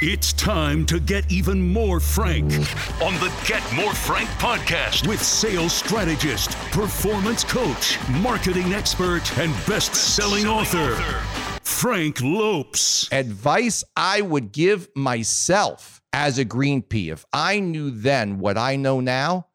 It's time to get even more frank on the Get More Frank podcast with sales strategist, performance coach, marketing expert, and best selling author, Frank Lopes. Advice I would give myself as a green pea if I knew then what I know now,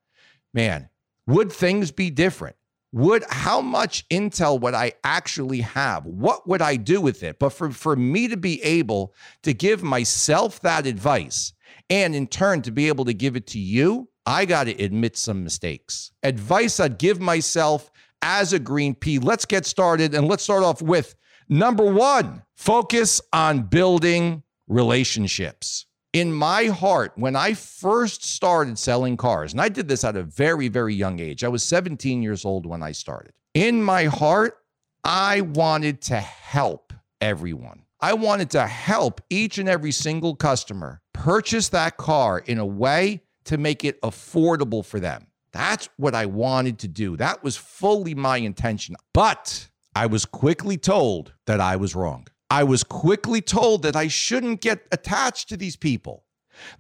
man, would things be different? Would how much intel would I actually have? What would I do with it? But for, for me to be able to give myself that advice and in turn to be able to give it to you, I got to admit some mistakes. Advice I'd give myself as a green pea. Let's get started and let's start off with number one focus on building relationships in my heart, when I first started selling cars, and I did this at a very, very young age, I was 17 years old when I started. In my heart, I wanted to help everyone. I wanted to help each and every single customer purchase that car in a way to make it affordable for them. That's what I wanted to do. That was fully my intention. But I was quickly told that I was wrong. I was quickly told that I shouldn't get attached to these people,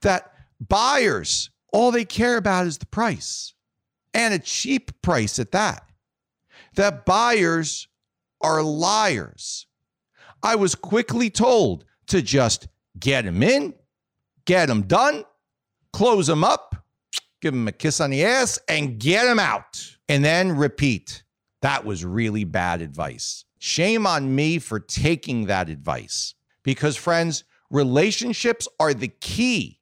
that buyers, all they care about is the price and a cheap price at that, that buyers are liars. I was quickly told to just get them in, get them done, close them up, give them a kiss on the ass, and get them out. And then repeat. That was really bad advice. Shame on me for taking that advice. Because, friends, relationships are the key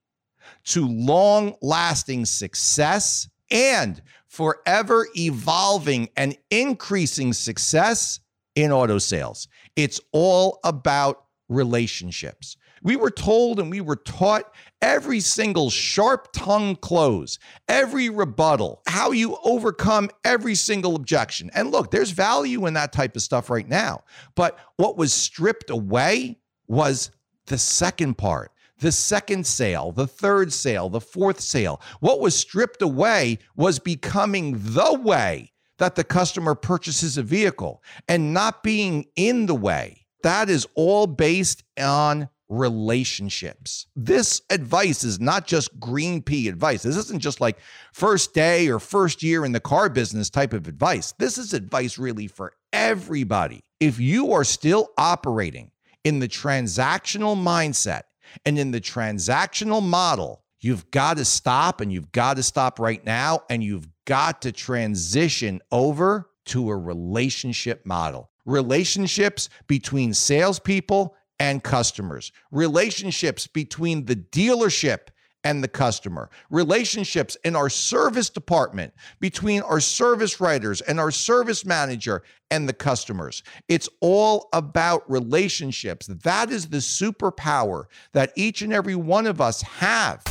to long lasting success and forever evolving and increasing success in auto sales. It's all about relationships. We were told and we were taught every single sharp tongue close, every rebuttal, how you overcome every single objection. And look, there's value in that type of stuff right now. But what was stripped away was the second part. The second sale, the third sale, the fourth sale. What was stripped away was becoming the way that the customer purchases a vehicle and not being in the way. That is all based on relationships. This advice is not just green pea advice. This isn't just like first day or first year in the car business type of advice. This is advice really for everybody. If you are still operating in the transactional mindset and in the transactional model, you've got to stop and you've got to stop right now and you've got to transition over to a relationship model. Relationships between salespeople and customers, relationships between the dealership and the customer, relationships in our service department between our service writers and our service manager and the customers. It's all about relationships. That is the superpower that each and every one of us have.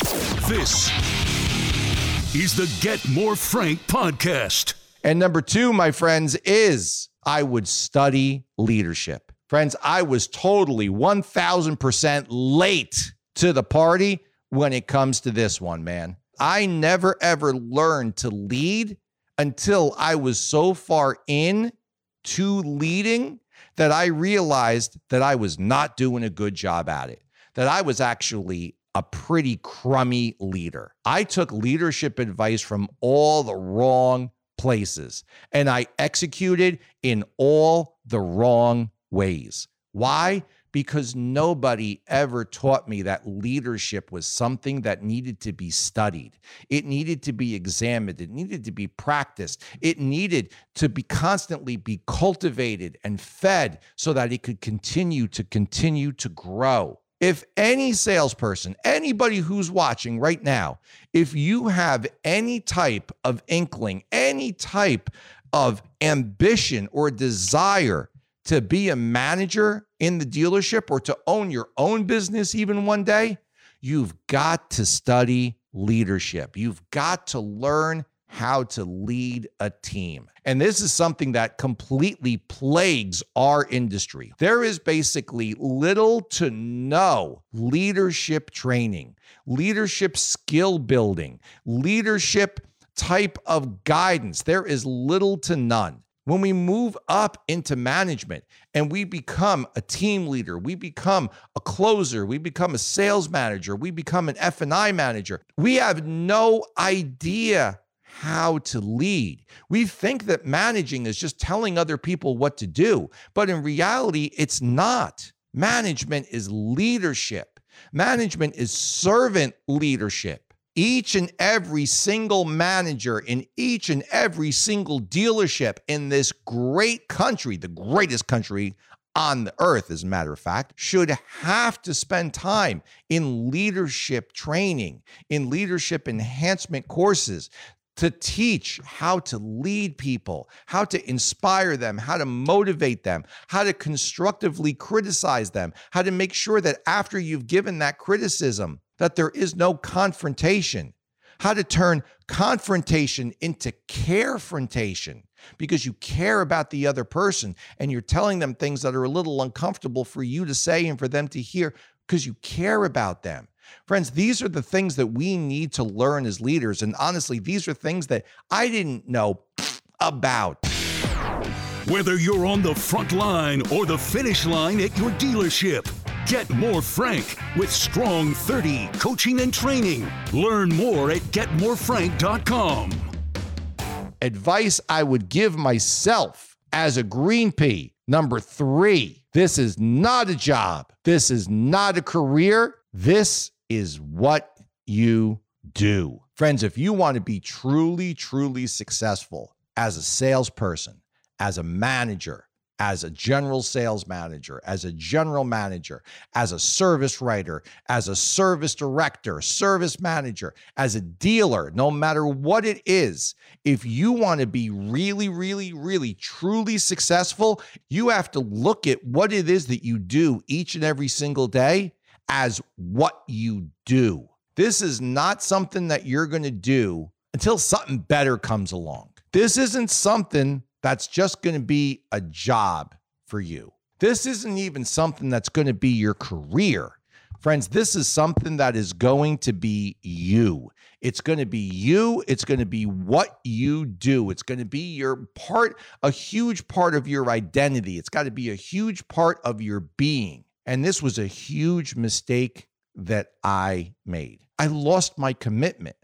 This is the Get More Frank podcast. And number two, my friends, is I would study leadership. Friends, I was totally 1000% late to the party when it comes to this one, man. I never ever learned to lead until I was so far in to leading that I realized that I was not doing a good job at it, that I was actually a pretty crummy leader. I took leadership advice from all the wrong places and I executed in all the wrong ways. Why? Because nobody ever taught me that leadership was something that needed to be studied. It needed to be examined. It needed to be practiced. It needed to be constantly be cultivated and fed so that it could continue to continue to grow. If any salesperson, anybody who's watching right now, if you have any type of inkling, any type of ambition or desire to be a manager in the dealership or to own your own business even one day, you've got to study leadership. You've got to learn how to lead a team. And this is something that completely plagues our industry. There is basically little to no leadership training, leadership skill building, leadership type of guidance. There is little to none. When we move up into management and we become a team leader, we become a closer, we become a sales manager, we become an F&I manager, we have no idea how to lead. We think that managing is just telling other people what to do, but in reality, it's not. Management is leadership. Management is servant leadership each and every single manager in each and every single dealership in this great country, the greatest country on the earth, as a matter of fact, should have to spend time in leadership training, in leadership enhancement courses to teach how to lead people, how to inspire them, how to motivate them, how to constructively criticize them, how to make sure that after you've given that criticism, that there is no confrontation, how to turn confrontation into carefrontation because you care about the other person and you're telling them things that are a little uncomfortable for you to say and for them to hear because you care about them. Friends, these are the things that we need to learn as leaders. And honestly, these are things that I didn't know about. Whether you're on the front line or the finish line at your dealership, Get more Frank with Strong 30 coaching and training. Learn more at getmorefrank.com. Advice I would give myself as a green pea. Number three, this is not a job. This is not a career. This is what you do. Friends, if you want to be truly, truly successful as a salesperson, as a manager, as a general sales manager, as a general manager, as a service writer, as a service director, service manager, as a dealer, no matter what it is, if you want to be really, really, really, truly successful, you have to look at what it is that you do each and every single day as what you do. This is not something that you're going to do until something better comes along. This isn't something that's just going to be a job for you. This isn't even something that's going to be your career. Friends, this is something that is going to be you. It's going to be you. It's going to be what you do. It's going to be your part, a huge part of your identity. It's got to be a huge part of your being. And this was a huge mistake that I made. I lost my commitment.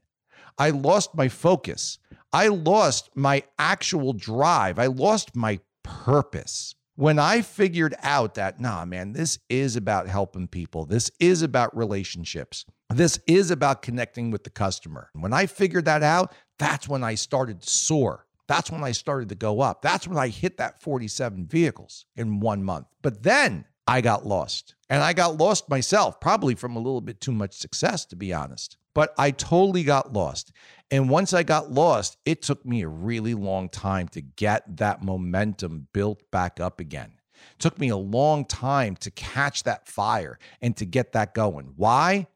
I lost my focus. I lost my actual drive. I lost my purpose. When I figured out that, nah, man, this is about helping people, this is about relationships, this is about connecting with the customer. When I figured that out, that's when I started to soar. That's when I started to go up. That's when I hit that 47 vehicles in one month. But then I got lost. And I got lost myself, probably from a little bit too much success, to be honest but I totally got lost. And once I got lost, it took me a really long time to get that momentum built back up again. It took me a long time to catch that fire and to get that going. Why?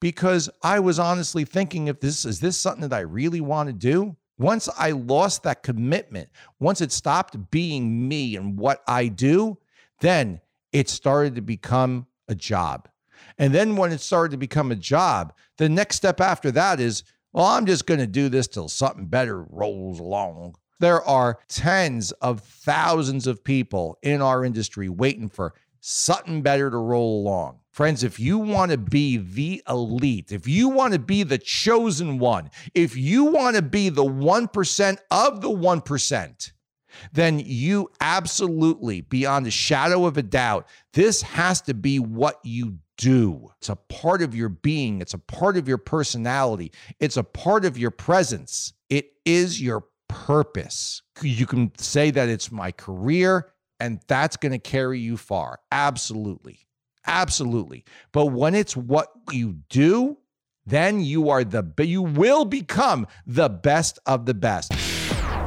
Because I was honestly thinking if this is this something that I really want to do? Once I lost that commitment, once it stopped being me and what I do, then it started to become a job. And then when it started to become a job, the next step after that is, well, I'm just going to do this till something better rolls along. There are tens of thousands of people in our industry waiting for something better to roll along. Friends, if you want to be the elite, if you want to be the chosen one, if you want to be the 1% of the 1%, then you absolutely, beyond a shadow of a doubt, this has to be what you do. It's a part of your being, it's a part of your personality, it's a part of your presence. It is your purpose. You can say that it's my career, and that's going to carry you far. Absolutely. Absolutely. But when it's what you do, then you are the you will become the best of the best.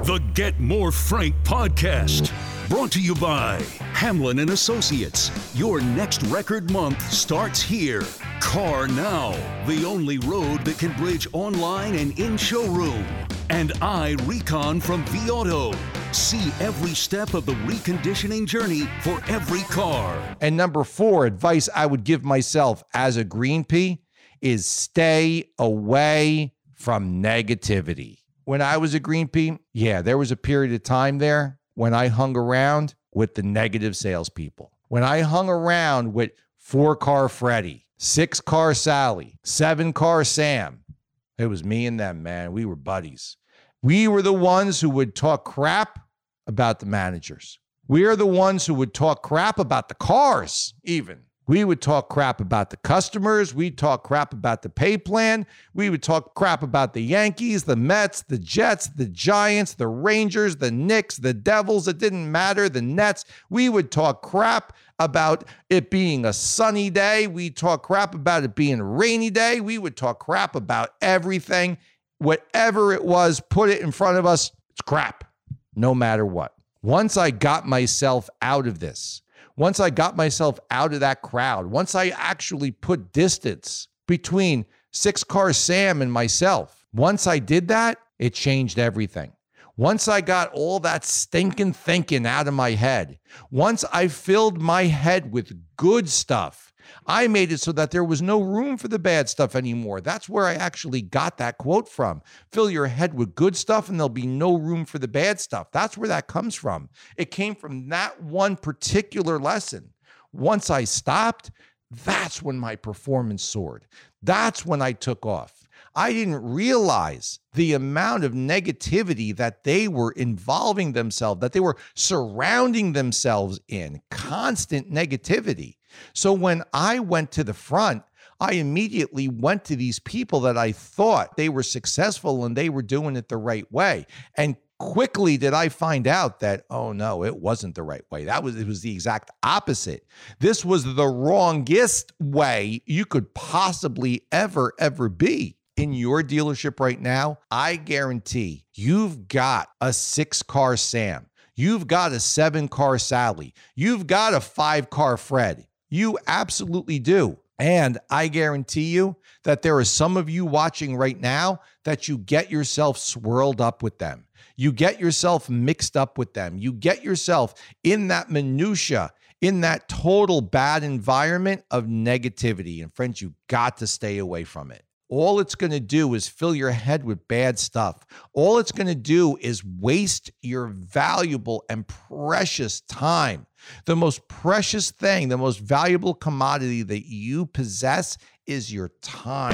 The Get More Frank podcast Brought to you by Hamlin and Associates. Your next record month starts here. CarNow, the only road that can bridge online and in showroom. And iRecon from vAuto. See every step of the reconditioning journey for every car. And number four, advice I would give myself as a green pea is stay away from negativity. When I was a green pea, yeah, there was a period of time there when I hung around with the negative salespeople. When I hung around with four car Freddie, six car Sally, seven car Sam. It was me and them, man. We were buddies. We were the ones who would talk crap about the managers. We are the ones who would talk crap about the cars, even. We would talk crap about the customers. We'd talk crap about the pay plan. We would talk crap about the Yankees, the Mets, the Jets, the Giants, the Rangers, the Knicks, the Devils. It didn't matter. The Nets. We would talk crap about it being a sunny day. We'd talk crap about it being a rainy day. We would talk crap about everything. Whatever it was, put it in front of us. It's crap, no matter what. Once I got myself out of this, once I got myself out of that crowd, once I actually put distance between six car Sam and myself, once I did that, it changed everything. Once I got all that stinking thinking out of my head, once I filled my head with good stuff, I made it so that there was no room for the bad stuff anymore. That's where I actually got that quote from. Fill your head with good stuff and there'll be no room for the bad stuff. That's where that comes from. It came from that one particular lesson. Once I stopped, that's when my performance soared. That's when I took off. I didn't realize the amount of negativity that they were involving themselves, that they were surrounding themselves in constant negativity. So when I went to the front, I immediately went to these people that I thought they were successful and they were doing it the right way. And quickly did I find out that, oh no, it wasn't the right way. That was it was the exact opposite. This was the wrongest way you could possibly ever, ever be. In your dealership right now, I guarantee you've got a six car Sam. You've got a seven car Sally. You've got a five car Fred. You absolutely do. And I guarantee you that there are some of you watching right now that you get yourself swirled up with them. You get yourself mixed up with them. You get yourself in that minutia, in that total bad environment of negativity. And friends, you got to stay away from it all it's going to do is fill your head with bad stuff. All it's going to do is waste your valuable and precious time. The most precious thing, the most valuable commodity that you possess is your time.